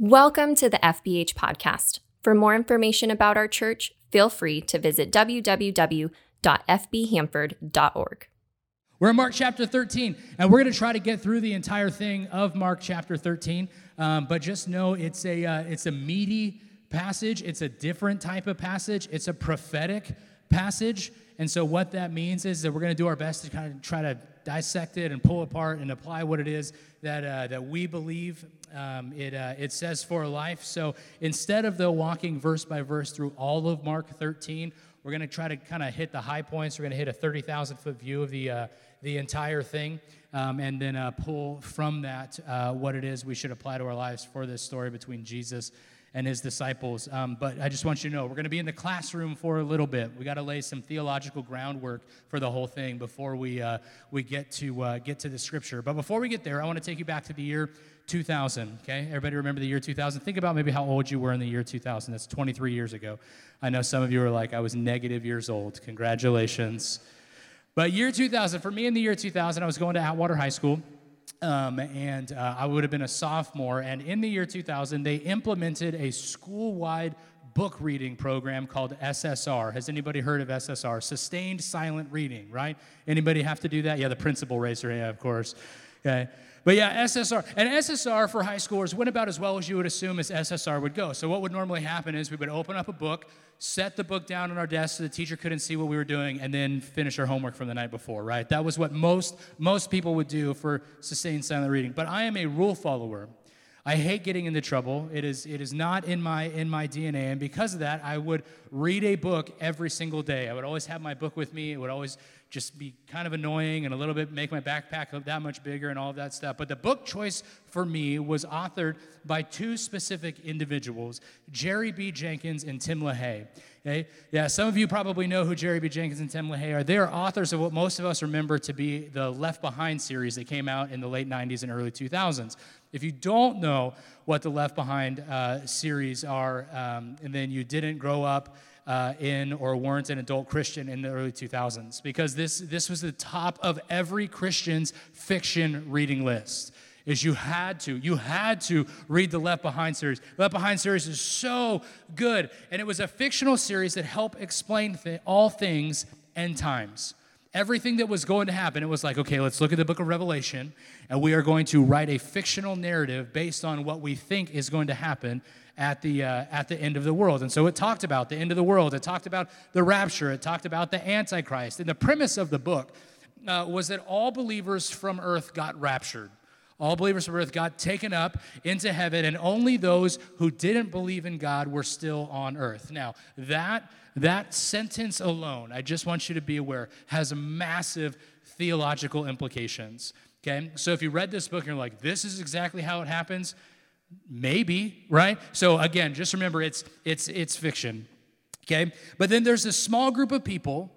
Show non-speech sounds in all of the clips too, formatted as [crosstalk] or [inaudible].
Welcome to the FBH podcast. For more information about our church, feel free to visit www.fbhamford.org. We're in Mark chapter 13, and we're going to try to get through the entire thing of Mark chapter 13. Um, but just know it's a uh, it's a meaty passage. It's a different type of passage. It's a prophetic passage. And so what that means is that we're going to do our best to kind of try to dissect it and pull apart and apply what it is that uh, that we believe um, it uh, it says for life. So instead of though walking verse by verse through all of Mark 13, we're going to try to kind of hit the high points. We're going to hit a 30,000 foot view of the uh, the entire thing, um, and then uh, pull from that uh, what it is we should apply to our lives for this story between Jesus and his disciples. Um, but I just want you to know we're going to be in the classroom for a little bit. We got to lay some theological groundwork for the whole thing before we uh, we get to uh, get to the scripture. But before we get there, I want to take you back to the year 2000. Okay, everybody remember the year 2000? Think about maybe how old you were in the year 2000. That's 23 years ago. I know some of you are like, I was negative years old. Congratulations. But year 2000, for me in the year 2000, I was going to Atwater High School. Um, and uh, I would have been a sophomore. And in the year 2000, they implemented a school wide book reading program called SSR. Has anybody heard of SSR? Sustained Silent Reading, right? Anybody have to do that? Yeah, the principal racer, yeah, of course. Okay. But yeah, SSR. And SSR for high schoolers went about as well as you would assume as SSR would go. So what would normally happen is we would open up a book, set the book down on our desk so the teacher couldn't see what we were doing, and then finish our homework from the night before, right? That was what most most people would do for sustained silent reading. But I am a rule follower. I hate getting into trouble. It is, it is not in my, in my DNA. And because of that, I would read a book every single day. I would always have my book with me. It would always just be kind of annoying and a little bit make my backpack look that much bigger and all of that stuff. But the book choice for me was authored by two specific individuals, Jerry B. Jenkins and Tim LaHaye. Okay? Yeah, some of you probably know who Jerry B. Jenkins and Tim LaHaye are. They are authors of what most of us remember to be the Left Behind series that came out in the late 90s and early 2000s. If you don't know what the Left Behind uh, series are, um, and then you didn't grow up uh, in or weren't an adult Christian in the early 2000s because this, this was the top of every Christian's fiction reading list is you had to you had to read the left behind series. Left behind series is so good and it was a fictional series that helped explain th- all things end times. Everything that was going to happen it was like okay let's look at the book of revelation and we are going to write a fictional narrative based on what we think is going to happen at the, uh, at the end of the world. And so it talked about the end of the world, it talked about the rapture, it talked about the Antichrist. And the premise of the book uh, was that all believers from earth got raptured. All believers from earth got taken up into heaven, and only those who didn't believe in God were still on earth. Now, that, that sentence alone, I just want you to be aware, has massive theological implications. Okay? So if you read this book and you're like, this is exactly how it happens, Maybe, right? So again, just remember it's it's it's fiction. Okay? But then there's a small group of people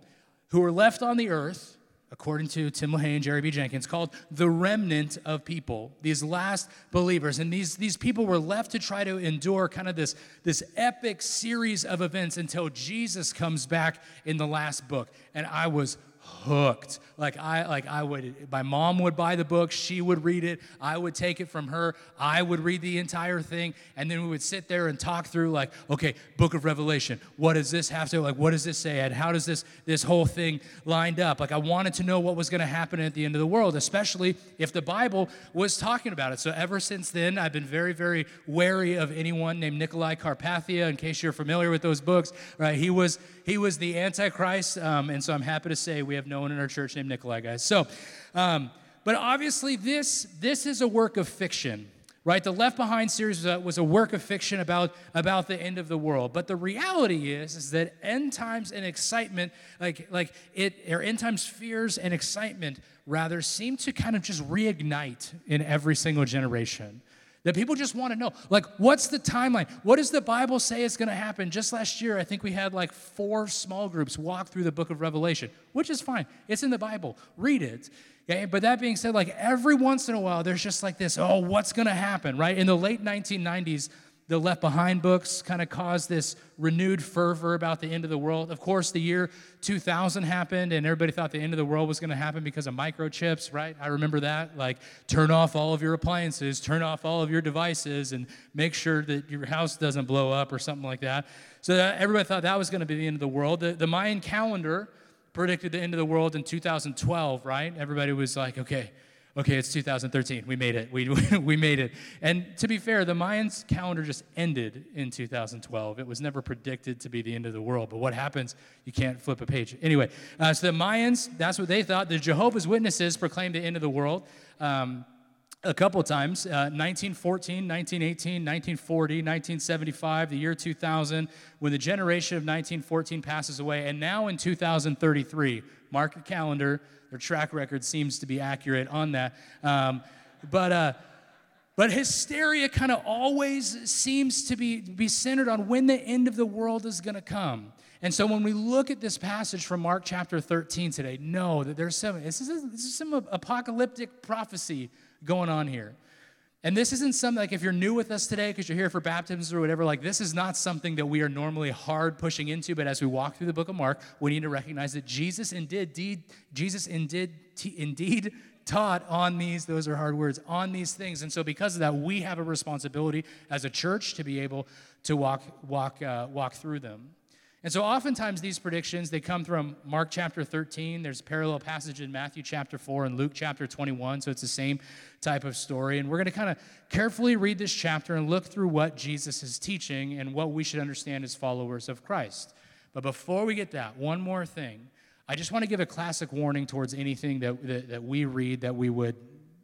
who are left on the earth, according to Tim LaHaye and Jerry B. Jenkins, called the remnant of people, these last believers. And these, these people were left to try to endure kind of this, this epic series of events until Jesus comes back in the last book. And I was hooked. Like I like I would my mom would buy the book, she would read it, I would take it from her, I would read the entire thing, and then we would sit there and talk through like, okay, book of Revelation, what does this have to like what does this say and how does this this whole thing lined up? Like I wanted to know what was going to happen at the end of the world, especially if the Bible was talking about it. So ever since then, I've been very very wary of anyone named Nicolae Carpathia in case you're familiar with those books, right? He was he was the antichrist um, and so I'm happy to say we have no one in our church named Nikolai, guys. So, um, but obviously, this, this is a work of fiction, right? The Left Behind series was a, was a, work of fiction about, about the end of the world. But the reality is, is that end times and excitement, like, like it, or end times fears and excitement, rather, seem to kind of just reignite in every single generation that people just want to know. Like what's the timeline? What does the bible say is going to happen? Just last year i think we had like four small groups walk through the book of revelation which is fine. It's in the bible. Read it. Okay but that being said like every once in a while there's just like this oh what's going to happen right? In the late 1990s the Left Behind books kind of caused this renewed fervor about the end of the world. Of course, the year 2000 happened, and everybody thought the end of the world was going to happen because of microchips, right? I remember that. Like, turn off all of your appliances, turn off all of your devices, and make sure that your house doesn't blow up or something like that. So, everybody thought that was going to be the end of the world. The, the Mayan calendar predicted the end of the world in 2012, right? Everybody was like, okay, okay, it's 2013. We made it. We, [laughs] we made it. And to be fair, the Mayans calendar just ended in 2012. It was never predicted to be the end of the world. But what happens? You can't flip a page. Anyway, uh, so the Mayans, that's what they thought. The Jehovah's Witnesses proclaimed the end of the world. Um, a couple times uh, 1914 1918 1940 1975 the year 2000 when the generation of 1914 passes away and now in 2033 mark your calendar their track record seems to be accurate on that. Um, but, uh, but hysteria kind of always seems to be, be centered on when the end of the world is going to come. And so when we look at this passage from Mark chapter 13 today, know that there's some, this is, this is some apocalyptic prophecy going on here. And this isn't something like if you're new with us today because you're here for baptisms or whatever, like this is not something that we are normally hard pushing into. But as we walk through the book of Mark, we need to recognize that Jesus indeed, Jesus indeed, indeed taught on these, those are hard words, on these things. And so because of that, we have a responsibility as a church to be able to walk, walk, uh, walk through them. And so oftentimes these predictions, they come from Mark chapter 13. There's a parallel passage in Matthew chapter 4 and Luke chapter 21. So it's the same type of story. And we're going to kind of carefully read this chapter and look through what Jesus is teaching and what we should understand as followers of Christ. But before we get that, one more thing. I just want to give a classic warning towards anything that, that, that we read that we would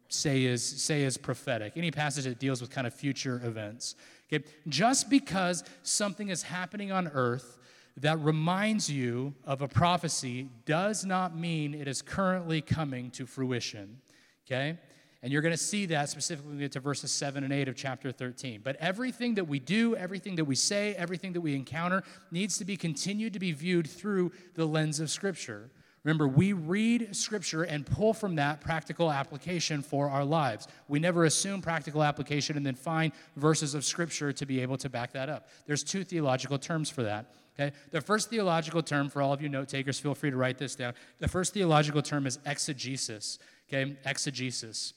say is, say is prophetic. Any passage that deals with kind of future events. Okay? Just because something is happening on earth that reminds you of a prophecy does not mean it is currently coming to fruition. Okay? And you're going to see that specifically to verses 7 and 8 of chapter 13. But everything that we do, everything that we say, everything that we encounter needs to be continued to be viewed through the lens of Scripture. Remember, we read Scripture and pull from that practical application for our lives. We never assume practical application and then find verses of Scripture to be able to back that up. There's two theological terms for that. Okay? The first theological term, for all of you note takers, feel free to write this down. The first theological term is exegesis. Okay? Exegesis.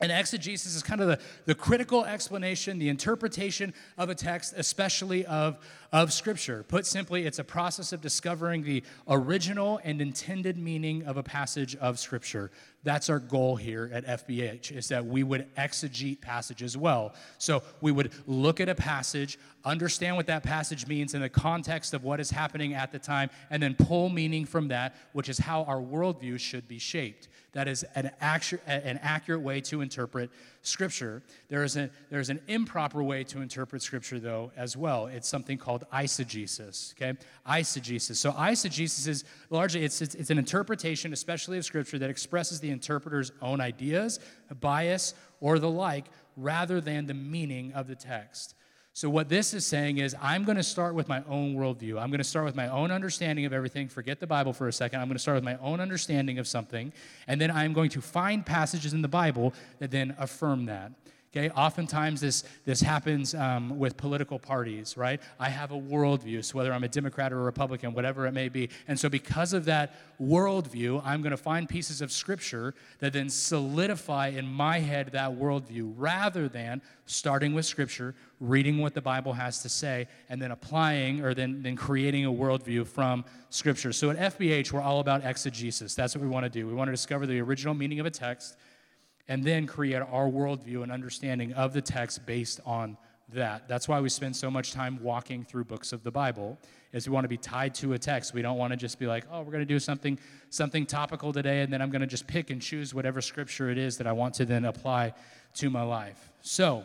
And exegesis is kind of the, the critical explanation, the interpretation of a text, especially of, of Scripture. Put simply, it's a process of discovering the original and intended meaning of a passage of Scripture. That's our goal here at FBH, is that we would exegete passages well. So we would look at a passage, understand what that passage means in the context of what is happening at the time, and then pull meaning from that, which is how our worldview should be shaped. That is an, actu- an accurate way to interpret Scripture. There is, a, there is an improper way to interpret Scripture, though, as well. It's something called eisegesis, okay? Eisegesis. So eisegesis is largely, it's, it's, it's an interpretation, especially of Scripture, that expresses the interpreter's own ideas, bias, or the like, rather than the meaning of the text. So, what this is saying is, I'm going to start with my own worldview. I'm going to start with my own understanding of everything. Forget the Bible for a second. I'm going to start with my own understanding of something. And then I'm going to find passages in the Bible that then affirm that. Okay, oftentimes this, this happens um, with political parties, right? I have a worldview, so whether I'm a Democrat or a Republican, whatever it may be. And so, because of that worldview, I'm going to find pieces of scripture that then solidify in my head that worldview rather than starting with scripture, reading what the Bible has to say, and then applying or then, then creating a worldview from scripture. So, at FBH, we're all about exegesis. That's what we want to do. We want to discover the original meaning of a text and then create our worldview and understanding of the text based on that. That's why we spend so much time walking through books of the Bible, is we want to be tied to a text. We don't want to just be like, oh, we're going to do something, something topical today, and then I'm going to just pick and choose whatever scripture it is that I want to then apply to my life. So,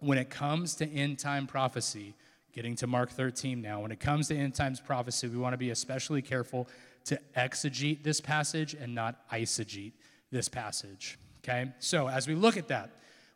when it comes to end time prophecy, getting to Mark 13 now, when it comes to end times prophecy, we want to be especially careful to exegete this passage and not eisegete this passage. Okay? So as we look at that,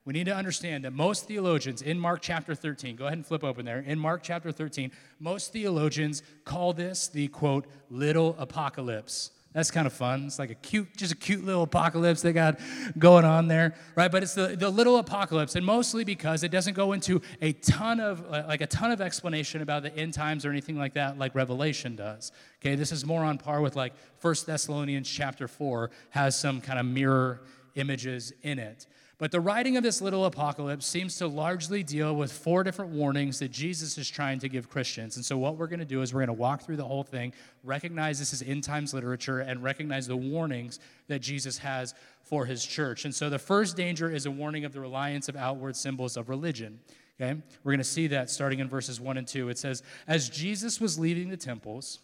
we need to understand that most theologians in Mark chapter 13, go ahead and flip open there. In Mark chapter 13, most theologians call this the quote, little apocalypse. That's kind of fun. It's like a cute, just a cute little apocalypse they got going on there, right? But it's the, the little apocalypse, and mostly because it doesn't go into a ton of uh, like a ton of explanation about the end times or anything like that, like Revelation does. Okay, this is more on par with like First Thessalonians chapter four has some kind of mirror images in it. But the writing of this little apocalypse seems to largely deal with four different warnings that Jesus is trying to give Christians. And so, what we're going to do is we're going to walk through the whole thing, recognize this is end times literature, and recognize the warnings that Jesus has for his church. And so, the first danger is a warning of the reliance of outward symbols of religion. Okay? We're going to see that starting in verses 1 and 2. It says, As Jesus was leaving the temples,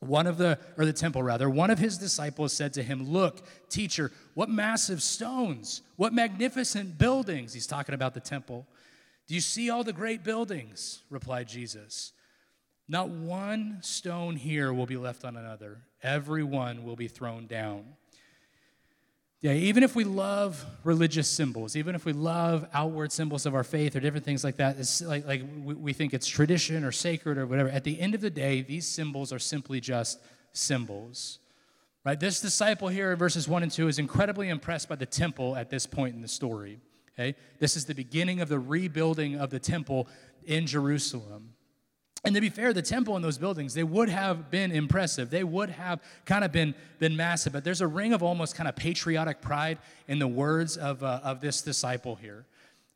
one of the or the temple rather one of his disciples said to him look teacher what massive stones what magnificent buildings. He's talking about the temple. Do you see all the great buildings? replied jesus. Not one stone here will be left on another. Every one will be thrown down yeah, even if we love religious symbols, even if we love outward symbols of our faith or different things like that, it's like, like we, we think it's tradition or sacred or whatever. At the end of the day, these symbols are simply just symbols. Right? This disciple here in verses 1 and 2 is incredibly impressed by the temple at this point in the story. Okay? This is the beginning of the rebuilding of the temple in Jerusalem. And to be fair, the temple and those buildings, they would have been impressive. They would have kind of been, been massive. But there's a ring of almost kind of patriotic pride in the words of, uh, of this disciple here.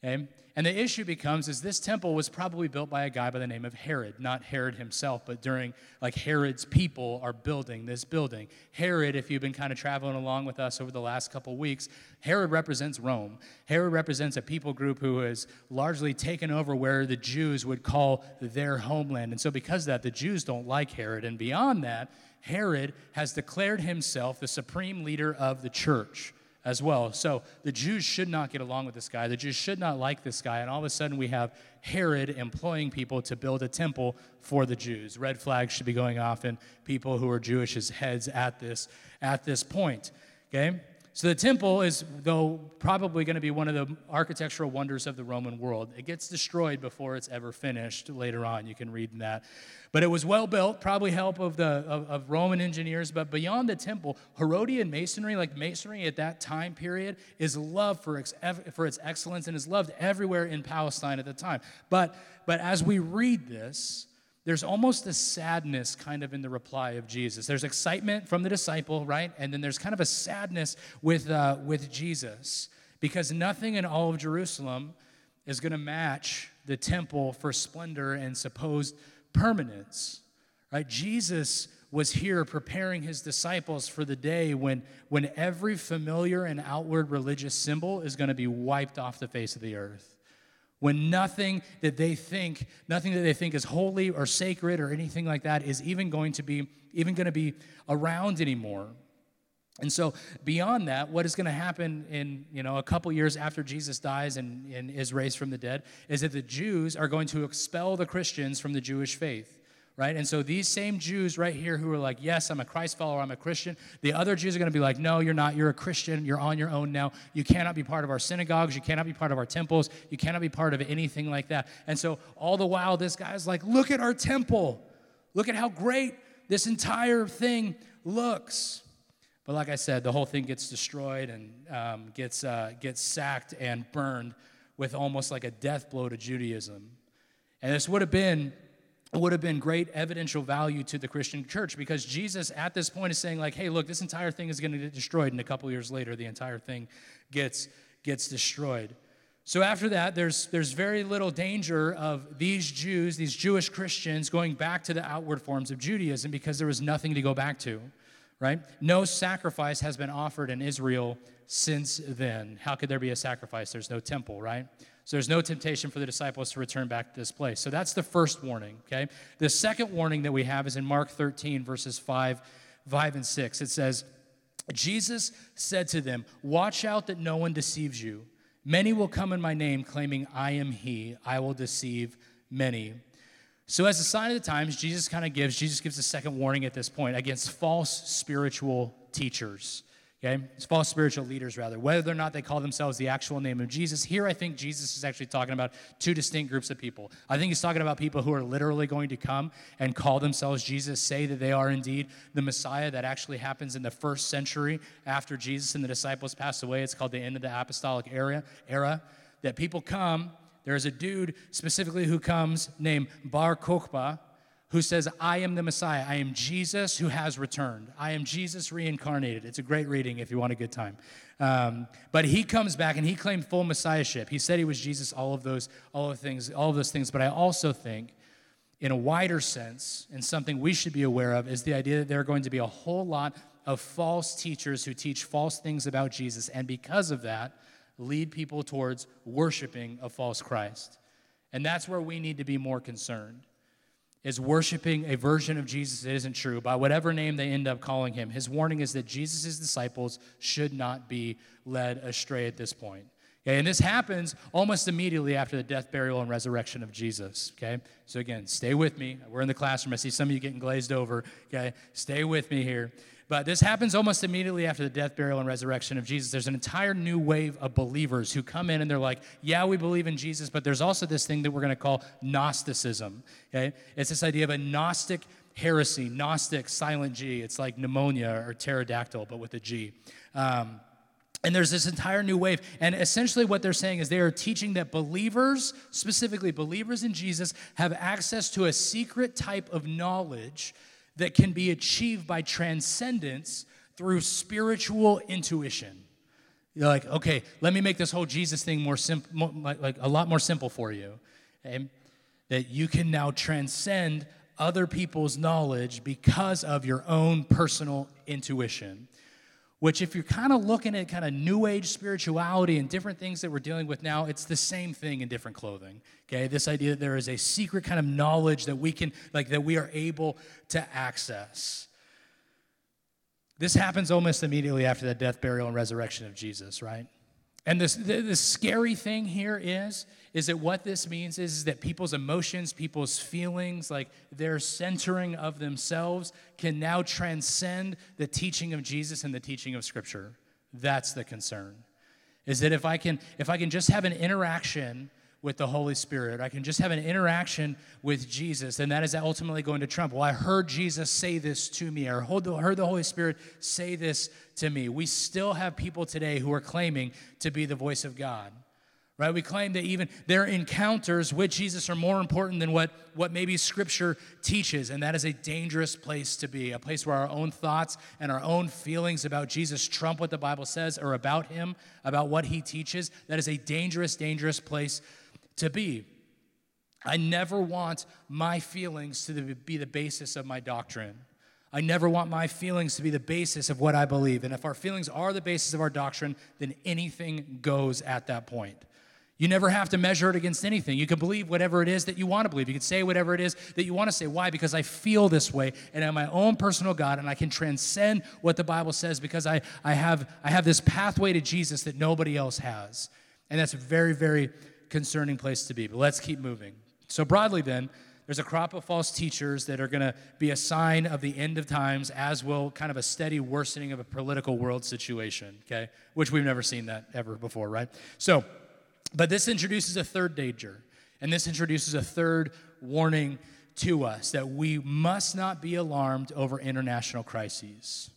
Okay? And the issue becomes is this temple was probably built by a guy by the name of Herod, not Herod himself, but during like Herod's people are building this building. Herod, if you've been kind of traveling along with us over the last couple weeks, Herod represents Rome. Herod represents a people group who has largely taken over where the Jews would call their homeland. And so because of that, the Jews don't like Herod. And beyond that, Herod has declared himself the supreme leader of the church as well. So the Jews should not get along with this guy. The Jews should not like this guy. And all of a sudden, we have Herod employing people to build a temple for the Jews. Red flags should be going off in people who are Jewish heads at this, at this point. Okay? So the temple is, though, probably going to be one of the architectural wonders of the Roman world. It gets destroyed before it's ever finished later on. You can read that. But it was well built, probably help of the of, of Roman engineers. But beyond the temple, Herodian masonry, like masonry at that time period, is loved for its, for its excellence and is loved everywhere in Palestine at the time. But but as we read this, there's almost a sadness kind of in the reply of Jesus. There's excitement from the disciple, right? And then there's kind of a sadness with, uh, with Jesus because nothing in all of Jerusalem is going to match the temple for splendor and supposed permanence, right? Jesus was here preparing his disciples for the day when, when every familiar and outward religious symbol is going to be wiped off the face of the earth when nothing that they think nothing that they think is holy or sacred or anything like that is even going to be even going to be around anymore. And so beyond that what is going to happen in you know a couple years after jesus dies and, and is raised from the dead is that the jews are going to expel the christians from the jewish faith right? And so these same Jews right here who are like, yes, I'm a Christ follower, I'm a Christian, the other Jews are going to be like, no, you're not. You're a Christian. You're on your own now. You cannot be part of our synagogues. You cannot be part of our temples. You cannot be part of anything like that. And so all the while, this guy's like, look at our temple. Look at how great this entire thing looks. But like I said, the whole thing gets destroyed and um, gets, uh, gets sacked and burned with almost like a death blow to Judaism. And this would have been would have been great evidential value to the Christian church because Jesus at this point is saying like, hey, look, this entire thing is going to get destroyed, and a couple years later, the entire thing gets gets destroyed. So after that, there's there's very little danger of these Jews, these Jewish Christians, going back to the outward forms of Judaism because there was nothing to go back to, right? No sacrifice has been offered in Israel since then. How could there be a sacrifice? There's no temple, right? So there's no temptation for the disciples to return back to this place. So that's the first warning, okay? The second warning that we have is in Mark 13, verses 5, 5 and 6. It says, Jesus said to them, Watch out that no one deceives you. Many will come in my name, claiming, I am he. I will deceive many. So, as a sign of the times, Jesus kind of gives, Jesus gives a second warning at this point against false spiritual teachers. Okay? It's false spiritual leaders, rather. Whether or not they call themselves the actual name of Jesus. Here, I think Jesus is actually talking about two distinct groups of people. I think he's talking about people who are literally going to come and call themselves Jesus, say that they are indeed the Messiah. That actually happens in the first century after Jesus and the disciples passed away. It's called the end of the apostolic era. era that people come. There's a dude specifically who comes named Bar Kokhba who says, I am the Messiah. I am Jesus who has returned. I am Jesus reincarnated. It's a great reading if you want a good time. Um, but he comes back and he claimed full messiahship. He said he was Jesus, all of those, all of things, all of those things. But I also think, in a wider sense, and something we should be aware of, is the idea that there are going to be a whole lot of false teachers who teach false things about Jesus, and because of that, lead people towards worshiping a false Christ. And that's where we need to be more concerned is worshiping a version of Jesus that isn't true by whatever name they end up calling him. His warning is that Jesus' disciples should not be led astray at this point. Okay, and this happens almost immediately after the death, burial, and resurrection of Jesus. Okay, so again, stay with me. We're in the classroom. I see some of you getting glazed over. Okay, stay with me here. But this happens almost immediately after the death, burial, and resurrection of Jesus. There's an entire new wave of believers who come in and they're like, yeah, we believe in Jesus, but there's also this thing that we're going to call Gnosticism. Okay? It's this idea of a Gnostic heresy, Gnostic, silent G. It's like pneumonia or pterodactyl, but with a G. Um, and there's this entire new wave. And essentially, what they're saying is they are teaching that believers, specifically believers in Jesus, have access to a secret type of knowledge that can be achieved by transcendence through spiritual intuition. You're like, okay, let me make this whole Jesus thing more simple, like, like a lot more simple for you. That you can now transcend other people's knowledge because of your own personal intuition which if you're kind of looking at kind of new age spirituality and different things that we're dealing with now it's the same thing in different clothing okay? This idea that there is a secret kind of knowledge that we can like that we are able to access. This happens almost immediately after the death burial and resurrection of jesus right? And this, the, the scary thing here is, is that what this means is, is that people's emotions, people's feelings, like their centering of themselves, can now transcend the teaching of Jesus and the teaching of Scripture. That's the concern. Is that if I can, if I can just have an interaction with the Holy Spirit. I can just have an interaction with Jesus, and that is ultimately going to trump. Well, I heard Jesus say this to me, or heard the Holy Spirit say this to me. We still have people today who are claiming to be the voice of God. Right? We claim that even their encounters with Jesus are more important than what, what maybe Scripture teaches. And that is a dangerous place to be, a place where our own thoughts and our own feelings about Jesus trump what the Bible says or about Him, about what He teaches. That is a dangerous, dangerous place to be. I never want my feelings to be the basis of my doctrine. I never want my feelings to be the basis of what I believe. And if our feelings are the basis of our doctrine, then anything goes at that point. You never have to measure it against anything. You can believe whatever it is that you want to believe. You can say whatever it is that you want to say. Why? Because I feel this way and I'm my own personal God and I can transcend what the Bible says because I, I, have, I have this pathway to Jesus that nobody else has. And that's a very, very concerning place to be. But let's keep moving. So, broadly, then, there's a crop of false teachers that are going to be a sign of the end of times, as will kind of a steady worsening of a political world situation, okay? Which we've never seen that ever before, right? So, but this introduces a third danger, and this introduces a third warning to us that we must not be alarmed over international crises.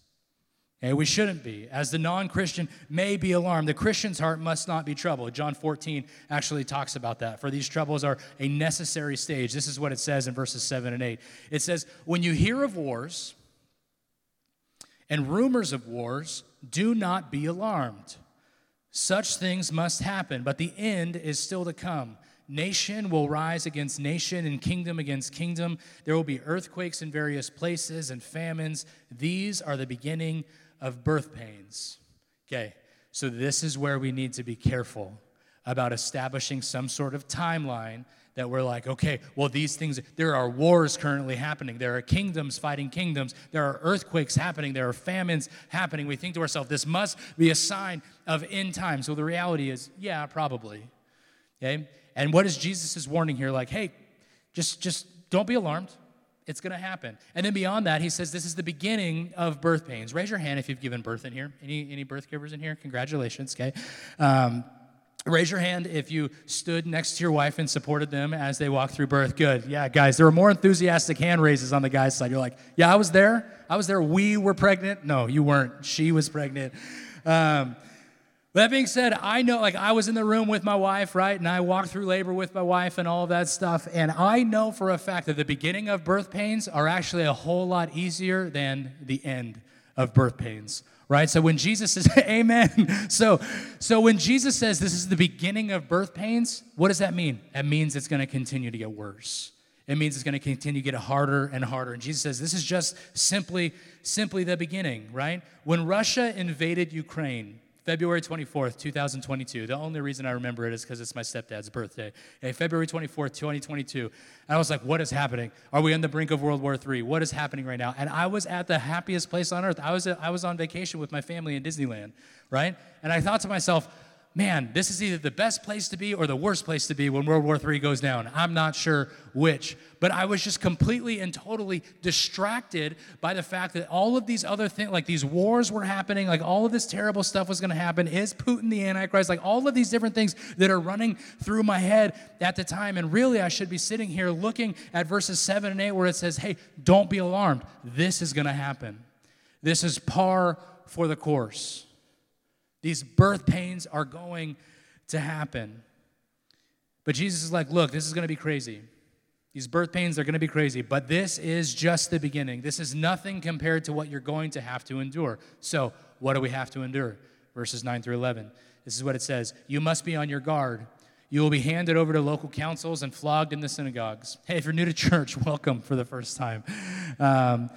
Okay, we shouldn't be. As the non Christian may be alarmed, the Christian's heart must not be troubled. John 14 actually talks about that. For these troubles are a necessary stage. This is what it says in verses 7 and 8. It says, When you hear of wars and rumors of wars, do not be alarmed. Such things must happen, but the end is still to come. Nation will rise against nation and kingdom against kingdom. There will be earthquakes in various places and famines. These are the beginning of birth pains. Okay, so this is where we need to be careful about establishing some sort of timeline that we're like, okay, well, these things, there are wars currently happening. There are kingdoms fighting kingdoms. There are earthquakes happening. There are famines happening. We think to ourselves, this must be a sign of end times. So the reality is, yeah, probably. Okay? And what is Jesus' warning here? Like, hey, just, just don't be alarmed. It's going to happen. And then beyond that, he says this is the beginning of birth pains. Raise your hand if you've given birth in here. Any, any birth givers in here? Congratulations, okay? Um, raise your hand if you stood next to your wife and supported them as they walked through birth. Good. Yeah, guys, there were more enthusiastic hand raises on the guy's side. You're like, yeah, I was there. I was there. We were pregnant. No, you weren't. She was pregnant. Um, that being said, I know, like, I was in the room with my wife, right? And I walked through labor with my wife and all of that stuff. And I know for a fact that the beginning of birth pains are actually a whole lot easier than the end of birth pains, right? So when Jesus says, [laughs] Amen. So, so when Jesus says this is the beginning of birth pains, what does that mean? That means it's going to continue to get worse. It means it's going to continue to get harder and harder. And Jesus says this is just simply, simply the beginning, right? When Russia invaded Ukraine, February 24th, 2022. The only reason I remember it is because it's my stepdad's birthday. Okay, February 24th, 2022. I was like, what is happening? Are we on the brink of World War III? What is happening right now? And I was at the happiest place on earth. I was, I was on vacation with my family in Disneyland, right? And I thought to myself, man, this is either the best place to be or the worst place to be when World War III goes down. I'm not sure which. But I was just completely and totally distracted by the fact that all of these other things, like these wars were happening, like all of this terrible stuff was going to happen. Is Putin the Antichrist? Like all of these different things that are running through my head at the time. And really, I should be sitting here looking at verses 7 and 8 where it says, hey, don't be alarmed. This is going to happen. This is par for the course. These birth pains are going to happen. But Jesus is like, look, this is going to be crazy. These birth pains are going to be crazy, but this is just the beginning. This is nothing compared to what you're going to have to endure. So, what do we have to endure? Verses 9 through 11. This is what it says You must be on your guard. You will be handed over to local councils and flogged in the synagogues. Hey, if you're new to church, [laughs] welcome for the first time. Um,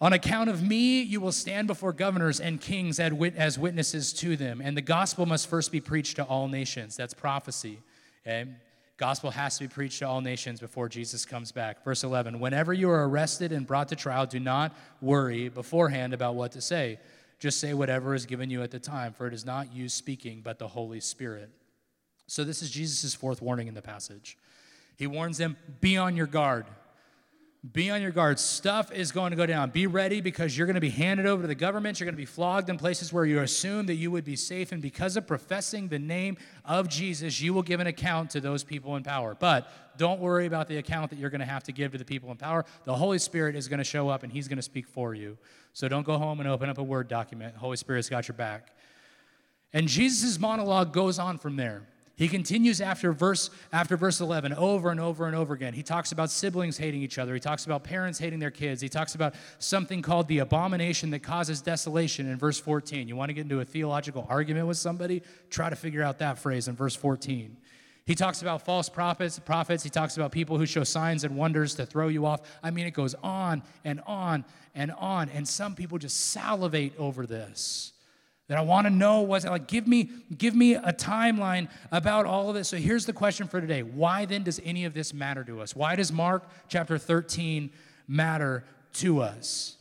on account of me, you will stand before governors and kings as witnesses to them. And the gospel must first be preached to all nations. That's prophecy. Okay? Gospel has to be preached to all nations before Jesus comes back. Verse 11 Whenever you are arrested and brought to trial, do not worry beforehand about what to say. Just say whatever is given you at the time, for it is not you speaking, but the Holy Spirit. So, this is Jesus' fourth warning in the passage. He warns them be on your guard. Be on your guard. Stuff is going to go down. Be ready because you're going to be handed over to the government. You're going to be flogged in places where you assume that you would be safe. And because of professing the name of Jesus, you will give an account to those people in power. But don't worry about the account that you're going to have to give to the people in power. The Holy Spirit is going to show up and He's going to speak for you. So don't go home and open up a Word document. The Holy Spirit's got your back. And Jesus' monologue goes on from there. He continues after verse after verse 11 over and over and over again. He talks about siblings hating each other. He talks about parents hating their kids. He talks about something called the abomination that causes desolation in verse 14. You want to get into a theological argument with somebody? Try to figure out that phrase in verse 14. He talks about false prophets, prophets. He talks about people who show signs and wonders to throw you off. I mean, it goes on and on and on. And some people just salivate over this that I want to know was like give me give me a timeline about all of this. So here's the question for today. Why then does any of this matter to us? Why does Mark chapter 13 matter to us?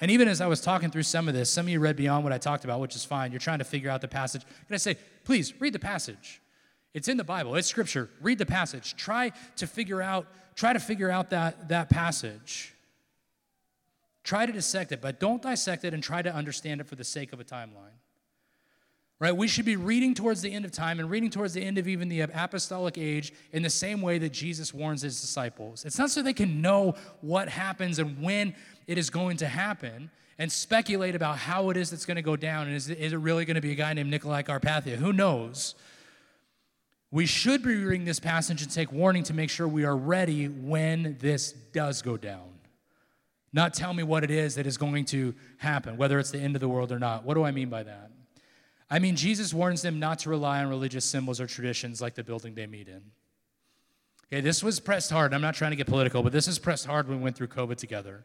And even as I was talking through some of this, some of you read beyond what I talked about, which is fine. You're trying to figure out the passage. Can I say, please read the passage? It's in the Bible. It's scripture. Read the passage. Try to figure out try to figure out that that passage. Try to dissect it, but don't dissect it and try to understand it for the sake of a timeline. Right? We should be reading towards the end of time and reading towards the end of even the apostolic age in the same way that Jesus warns his disciples. It's not so they can know what happens and when it is going to happen and speculate about how it is that's going to go down. And is it, is it really going to be a guy named Nicolae Carpathia? Who knows? We should be reading this passage and take warning to make sure we are ready when this does go down not tell me what it is that is going to happen, whether it's the end of the world or not. What do I mean by that? I mean, Jesus warns them not to rely on religious symbols or traditions like the building they meet in. Okay, this was pressed hard. I'm not trying to get political, but this is pressed hard when we went through COVID together.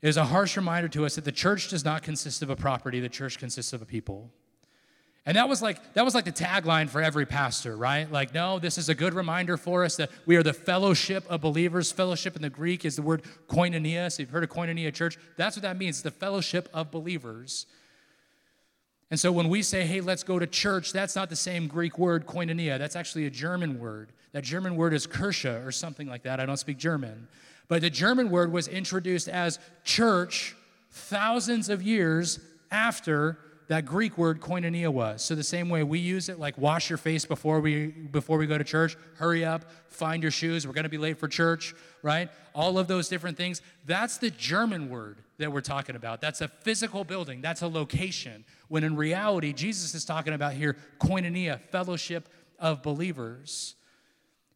It is a harsh reminder to us that the church does not consist of a property, the church consists of a people. And that was like that was like the tagline for every pastor, right? Like, no, this is a good reminder for us that we are the fellowship of believers. Fellowship in the Greek is the word koinonia. So you've heard of koinonia church. That's what that means, the fellowship of believers. And so when we say, hey, let's go to church, that's not the same Greek word, koinonia. That's actually a German word. That German word is Kirche or something like that. I don't speak German. But the German word was introduced as church thousands of years after that Greek word koinonia was. So the same way we use it, like wash your face before we before we go to church, hurry up, find your shoes, we're gonna be late for church, right? All of those different things. That's the German word that we're talking about. That's a physical building, that's a location. When in reality, Jesus is talking about here koinonia, fellowship of believers.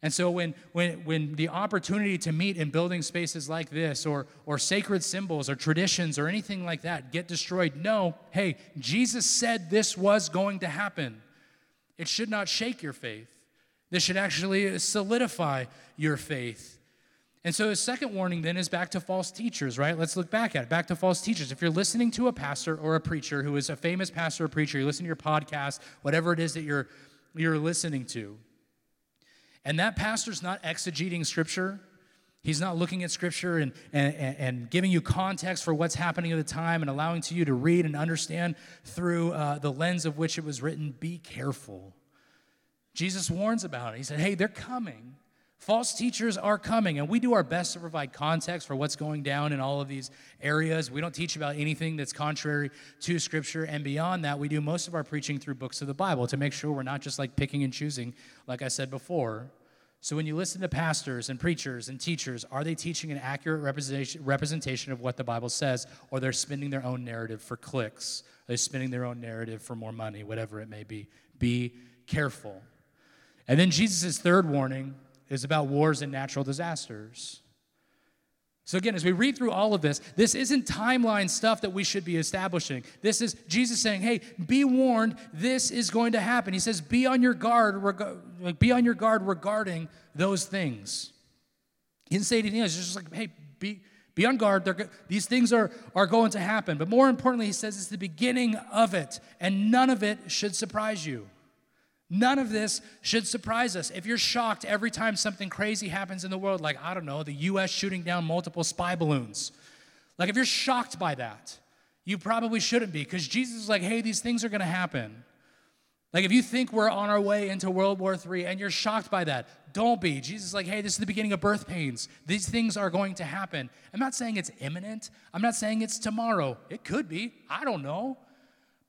And so when, when, when the opportunity to meet in building spaces like this or, or sacred symbols or traditions or anything like that get destroyed, no, hey, Jesus said this was going to happen. It should not shake your faith. This should actually solidify your faith. And so, his second warning then is back to false teachers, right? Let's look back at it. Back to false teachers. If you're listening to a pastor or a preacher who is a famous pastor or preacher, you listen to your podcast, whatever it is that you're, you're listening to, and that pastor's not exegeting scripture. He's not looking at scripture and, and, and giving you context for what's happening at the time and allowing to you to read and understand through uh, the lens of which it was written. Be careful. Jesus warns about it. He said, Hey, they're coming. False teachers are coming, and we do our best to provide context for what's going down in all of these areas. We don't teach about anything that's contrary to Scripture, and beyond that, we do most of our preaching through books of the Bible to make sure we're not just like picking and choosing, like I said before. So when you listen to pastors and preachers and teachers, are they teaching an accurate representation, of what the Bible says, or they're spinning their own narrative for clicks? They're spinning their own narrative for more money, whatever it may be. Be careful. And then Jesus' third warning is about wars and natural disasters. So, again, as we read through all of this, this isn't timeline stuff that we should be establishing. This is Jesus saying, hey, be warned, this is going to happen. He says, be on your guard, reg- be on your guard regarding those things. He didn't say anything else. He's just like, hey, be, be on guard. They're, these things are, are going to happen. But more importantly, he says it's the beginning of it, and none of it should surprise you. None of this should surprise us. If you're shocked every time something crazy happens in the world, like, I don't know, the US shooting down multiple spy balloons, like if you're shocked by that, you probably shouldn't be because Jesus is like, hey, these things are to happen. Like if you think we're on our way into World War III and you're shocked by that, don't be. Jesus is like, hey, this is the beginning of birth pains. These things are going to happen. I'm not saying it's imminent. I'm not saying it's tomorrow. It could be. I don't know.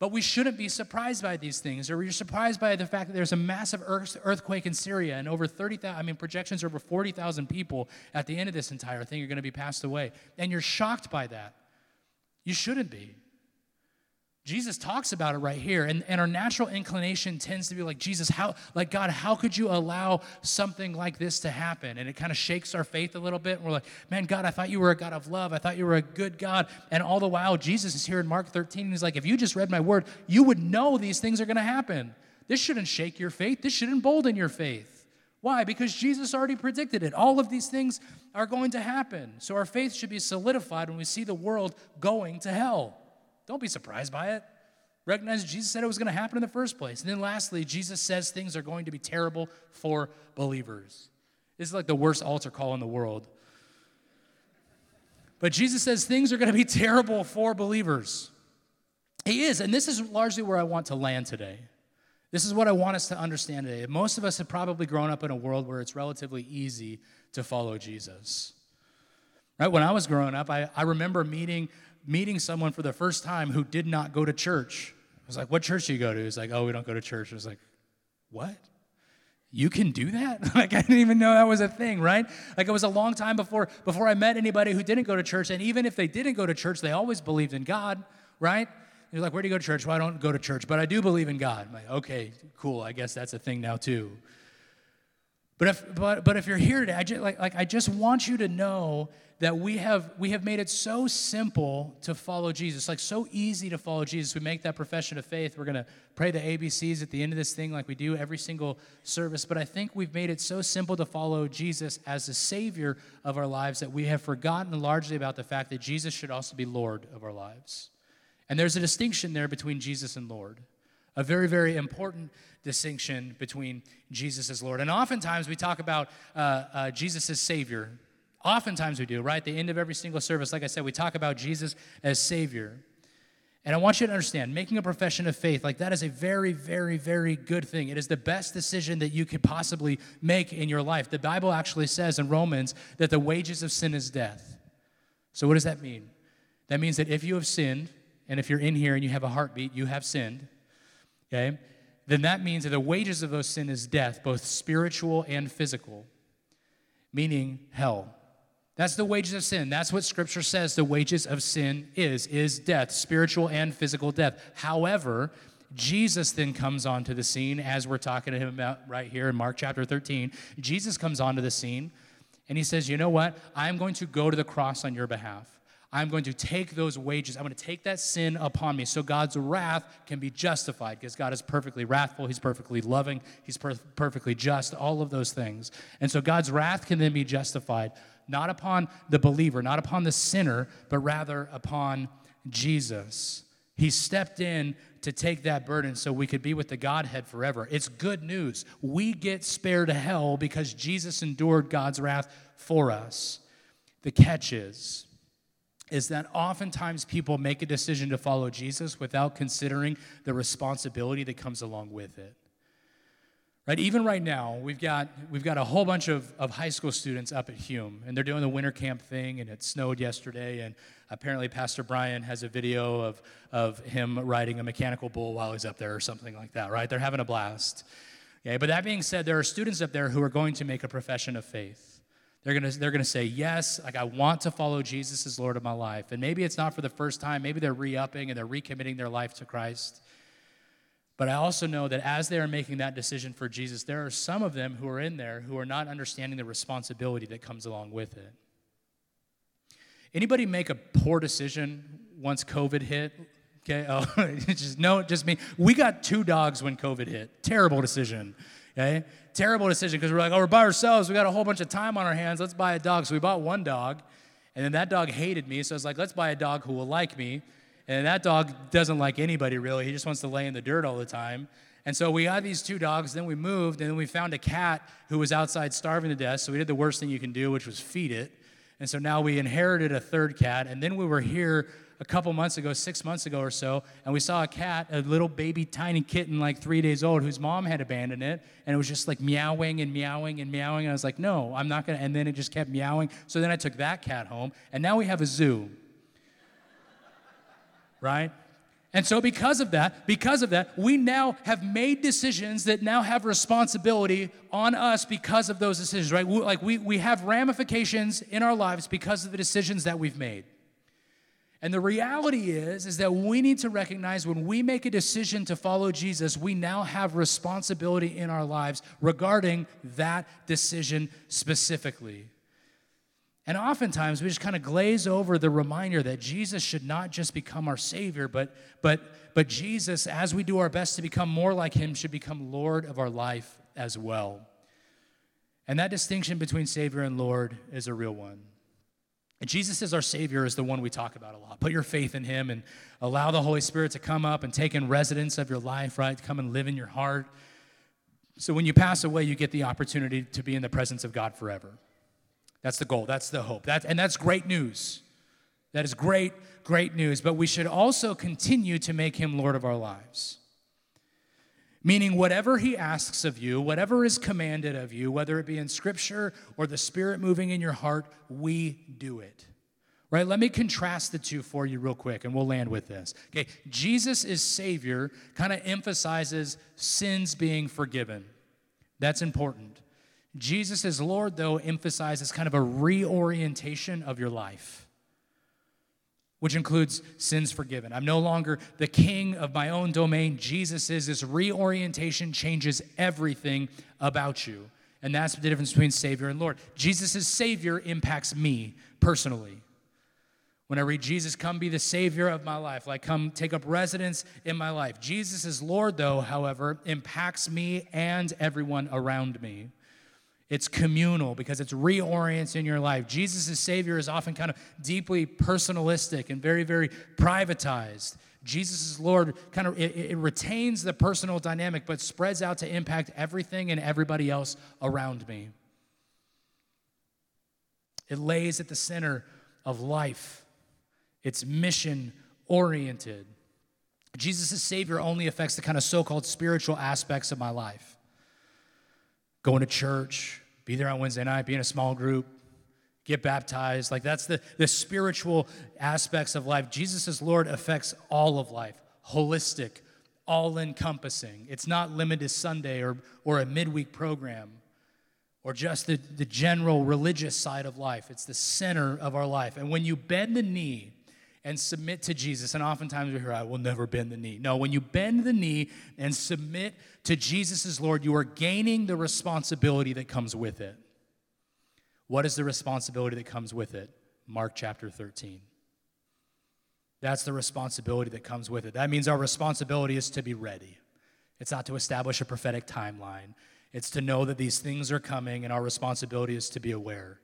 But we shouldn't be surprised by these things, or you're surprised by the fact that there's a massive earthquake in Syria, and over 30,000, I mean, projections are over 40,000 people at the end of this entire thing are going to be passed away. And you're shocked by that. You shouldn't be. Jesus talks about it right here. And, and our natural inclination tends to be like, Jesus, how, like, God, how could you allow something like this to happen? And it kind of shakes our faith a little bit. And we're like, man, God, I thought you were a God of love. I thought you were a good God. And all the while, Jesus is here in Mark 13. And he's like, if you just read my word, you would know these things are going to happen. This shouldn't shake your faith. This should embolden your faith. Why? Because Jesus already predicted it. All of these things are going to happen. So our faith should be solidified when we see the world going to hell. Don't be surprised by it. Recognize Jesus said it was going to happen in the first place. And then lastly, Jesus says things are going to be terrible for believers. This is like the worst altar call in the world. But Jesus says things are going to be [laughs] terrible for believers. He is, and this is largely where I want to land today. This is what I want us to understand today. Most of us have probably grown up in a world where it's relatively easy to follow Jesus. Right? When I was growing up, I, I remember meeting meeting someone for the first time who did not go to church. I was like, What church do you go to? He's like, Oh, we don't go to church. I was like, What? You can do that? [laughs] like I didn't even know that was a thing, right? Like it was a long time before before I met anybody who didn't go to church. And even if they didn't go to church, they always believed in God, right? You're like, where do you go to church? Well, I don't go to church, but I do believe in God. I'm like, okay, cool. I guess that's a thing now too. But if but but if you're here today, I just like like I just want you to know that we have we have made it so simple to follow Jesus, like so easy to follow Jesus. We make that profession of faith. We're gonna pray the ABCs at the end of this thing, like we do every single service. But I think we've made it so simple to follow Jesus as the Savior of our lives that we have forgotten largely about the fact that Jesus should also be Lord of our lives. And there's a distinction there between Jesus and Lord a very, very important distinction between Jesus as Lord. And oftentimes we talk about uh, uh, Jesus as Savior. Oftentimes we do, right? At the end of every single service, like I said, we talk about Jesus as Savior. And I want you to understand, making a profession of faith, like that is a very, very, very good thing. It is the best decision that you could possibly make in your life. The Bible actually says in Romans that the wages of sin is death. So, what does that mean? That means that if you have sinned, and if you're in here and you have a heartbeat, you have sinned, okay? Then that means that the wages of those sin is death, both spiritual and physical, meaning hell. That's the wages of sin. That's what scripture says the wages of sin is, is death, spiritual and physical death. However, Jesus then comes onto the scene as we're talking to him about right here in Mark chapter 13. Jesus comes onto the scene and he says, "You know what? I'm going to go to the cross on your behalf. I'm going to take those wages. I'm going to take that sin upon me so God's wrath can be justified because God is perfectly wrathful. He's perfectly loving. He's per- perfectly just, all of those things. And so God's wrath can then be justified not upon the believer, not upon the sinner, but rather upon Jesus. He stepped in to take that burden so we could be with the Godhead forever. It's good news. We get spared hell because Jesus endured God's wrath for us. The catch is, is that oftentimes people make a decision to follow Jesus without considering the responsibility that comes along with it. Right, even right now, we've got, we've got a whole bunch of, of high school students up at Hume, and they're doing the winter camp thing, and it snowed yesterday, and apparently Pastor Brian has a video of, of him riding a mechanical bull while he's up there or something like that, right? They're having a blast. Okay, but that being said, there are students up there who are going to make a profession of faith. They're gonna, they're gonna say, Yes, like I want to follow Jesus as Lord of my life. And maybe it's not for the first time, maybe they're re upping and they're recommitting their life to Christ. But I also know that as they are making that decision for Jesus, there are some of them who are in there who are not understanding the responsibility that comes along with it. Anybody make a poor decision once COVID hit? Okay, oh, [laughs] just no, just me. We got two dogs when COVID hit. Terrible decision. Okay, terrible decision because we're like, oh, we're by ourselves. We got a whole bunch of time on our hands. Let's buy a dog. So we bought one dog, and then that dog hated me. So I was like, let's buy a dog who will like me. And that dog doesn't like anybody really. He just wants to lay in the dirt all the time. And so we had these two dogs, then we moved, and then we found a cat who was outside starving to death. So we did the worst thing you can do, which was feed it. And so now we inherited a third cat. And then we were here a couple months ago, six months ago or so, and we saw a cat, a little baby tiny kitten, like three days old, whose mom had abandoned it. And it was just like meowing and meowing and meowing. And I was like, no, I'm not gonna. And then it just kept meowing. So then I took that cat home. And now we have a zoo right? And so, because of that, because of that, we now have made decisions that now have responsibility on us because of those decisions, right? We, like we, we have ramifications in our lives because of the decisions that we've made. And the reality is, is that we need to recognize when we make a decision to follow Jesus, we now have responsibility in our lives regarding that decision specifically. And oftentimes we just kind of glaze over the reminder that Jesus should not just become our Savior, but, but, but Jesus, as we do our best to become more like Him, should become Lord of our life as well. And that distinction between Savior and Lord is a real one. And Jesus as our Savior is the one we talk about a lot. Put your faith in Him and allow the Holy Spirit to come up and take in residence of your life, right? Come and live in your heart. So when you pass away, you get the opportunity to be in the presence of God forever. That's the goal. That's the hope. That, and that's great news. That is great, great news. But we should also continue to make him Lord of our lives. Meaning, whatever he asks of you, whatever is commanded of you, whether it be in scripture or the spirit moving in your heart, we do it. Right? Let me contrast the two for you real quick and we'll land with this. Okay, Jesus is Savior kind of emphasizes sins being forgiven. That's important. Jesus as Lord, though, emphasizes kind of a reorientation of your life, which includes sins forgiven. I'm no longer the king of my own domain. Jesus is. This reorientation changes everything about you. And that's the difference between Savior and Lord. Jesus' Savior impacts me personally. When I read Jesus, come be the Savior of my life, like come take up residence in my life. Jesus is Lord, though, however, impacts me and everyone around me. It's communal because it's reorienting your life. Jesus' Savior is often kind of deeply personalistic and very, very privatized. Jesus' Lord kind of it, it, retains the personal dynamic, but spreads out to impact everything and everybody else around me. It lays at the center of life. It's mission oriented. Jesus as Savior only affects the kind of so called spiritual aspects of my life. Going to church, be there on Wednesday night, be in a small group, get baptized. Like that's the, the spiritual aspects of life. Jesus as Lord affects all of life, holistic, all encompassing. It's not limited to Sunday or, or a midweek program or just the, the general religious side of life. It's the center of our life. And when you bend the knee and submit to Jesus, and oftentimes we hear, I will never bend the knee. No, when you bend the knee and submit to Jesus as Lord, you are gaining the responsibility that comes with it. What is the responsibility that comes with it? Mark chapter 13. That's the responsibility that comes with it. That means our responsibility is to be ready. It's not to establish a prophetic timeline. It's to know that these things are coming, and our responsibility is to be aware.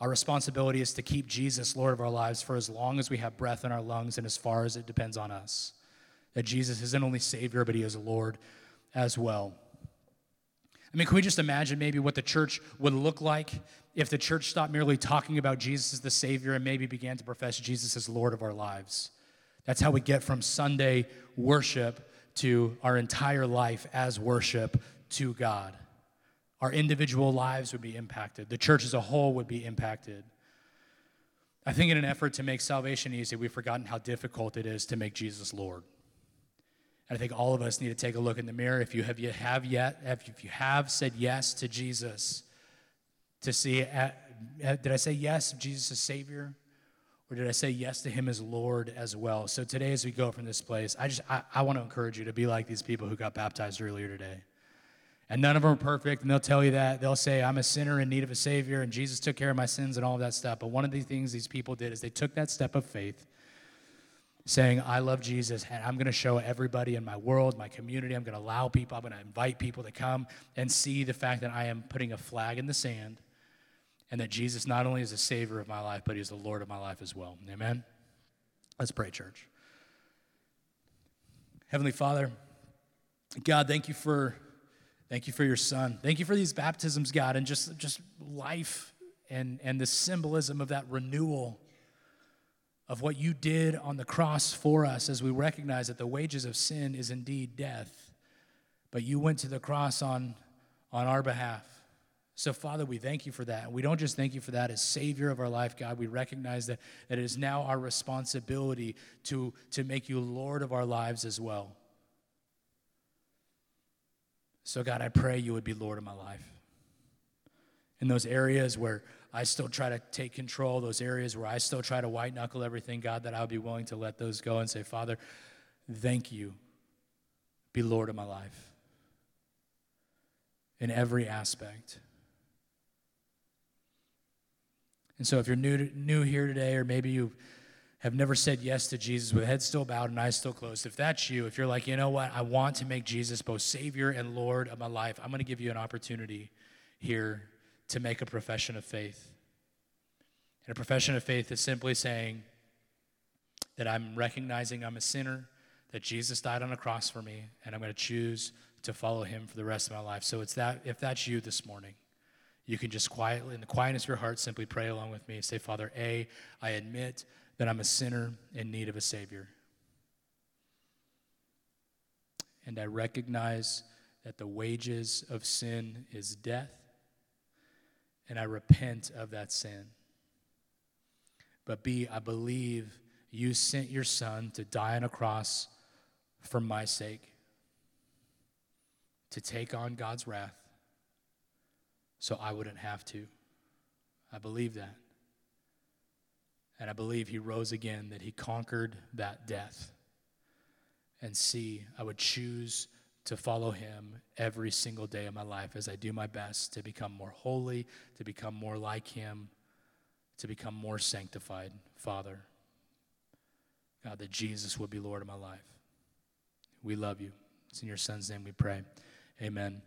Our responsibility is to keep Jesus Lord of our lives for as long as we have breath in our lungs and as far as it depends on us. That Jesus isn't only Savior, but He is Lord as well. I mean, can we just imagine maybe what the church would look like if the church stopped merely talking about Jesus as the Savior and maybe began to profess Jesus as Lord of our lives? That's how we get from Sunday worship to our entire life as worship to God. Our individual lives would be impacted, the church as a whole would be impacted. I think, in an effort to make salvation easy, we've forgotten how difficult it is to make Jesus Lord. And I think all of us need to take a look in the mirror. If you have, you have yet, if you have said yes to Jesus, to see, uh, uh, did I say yes, Jesus is Savior? Or did I say yes to him as Lord as well? So today, as we go from this place, I just I, I want to encourage you to be like these people who got baptized earlier today. And none of them are perfect, and they'll tell you that. They'll say, I'm a sinner in need of a Savior, and Jesus took care of my sins and all of that stuff. But one of the things these people did is they took that step of faith, saying, I love Jesus, and I'm going to show everybody in my world, my community, I'm going to allow people, I'm going to invite people to come and see the fact that I am putting a flag in the sand and that Jesus not only is the Savior of my life, but He's the Lord of my life as well. Amen? Let's pray, church. Heavenly Father, God, thank you for Thank you for your son. Thank you for these baptisms, God, and just, just life and, and the symbolism of that renewal of what you did on the cross for us as we recognize that the wages of sin is indeed death. But you went to the cross on, on our behalf. So, Father, we thank you for that. We don't just thank you for that as Savior of our life, God. We recognize that, that it is now our responsibility to, to make you Lord of our lives as well. So, God, I pray you would be Lord of my life. In those areas where I still try to take control, those areas where I still try to white knuckle everything, God, that I would be willing to let those go and say, Father, thank you. Be Lord of my life in every aspect. And so, if you're new, to, new here today, or maybe you have never said yes to Jesus with head still bowed and eyes still closed, if that's you, if you're like, you know what, I want to make Jesus both Savior and Lord of my life, I'm going to give you an opportunity here to make a profession of faith. And a profession of faith is simply saying that I'm recognizing I'm a sinner, that Jesus died on a cross for me, and I'm going to choose to follow him for the rest of my life. So it's that if that's you this morning, you can just quietly, in the quietness of your heart, simply pray along with me. And say, Father, A, I admit that I'm a sinner in need of a Savior. And I recognize that the wages of sin is death, and I repent of that sin. But B, I believe you sent your Son to die on a cross for my sake, to take on God's wrath, so I wouldn't have to. I believe that. And I believe he rose again, that he conquered that death. And see, I would choose to follow him every single day of my life as I do my best to become more holy, to become more like him, to become more sanctified. Father, God, that Jesus would be Lord of my life. We love you. It's in your son's name we pray. Amen.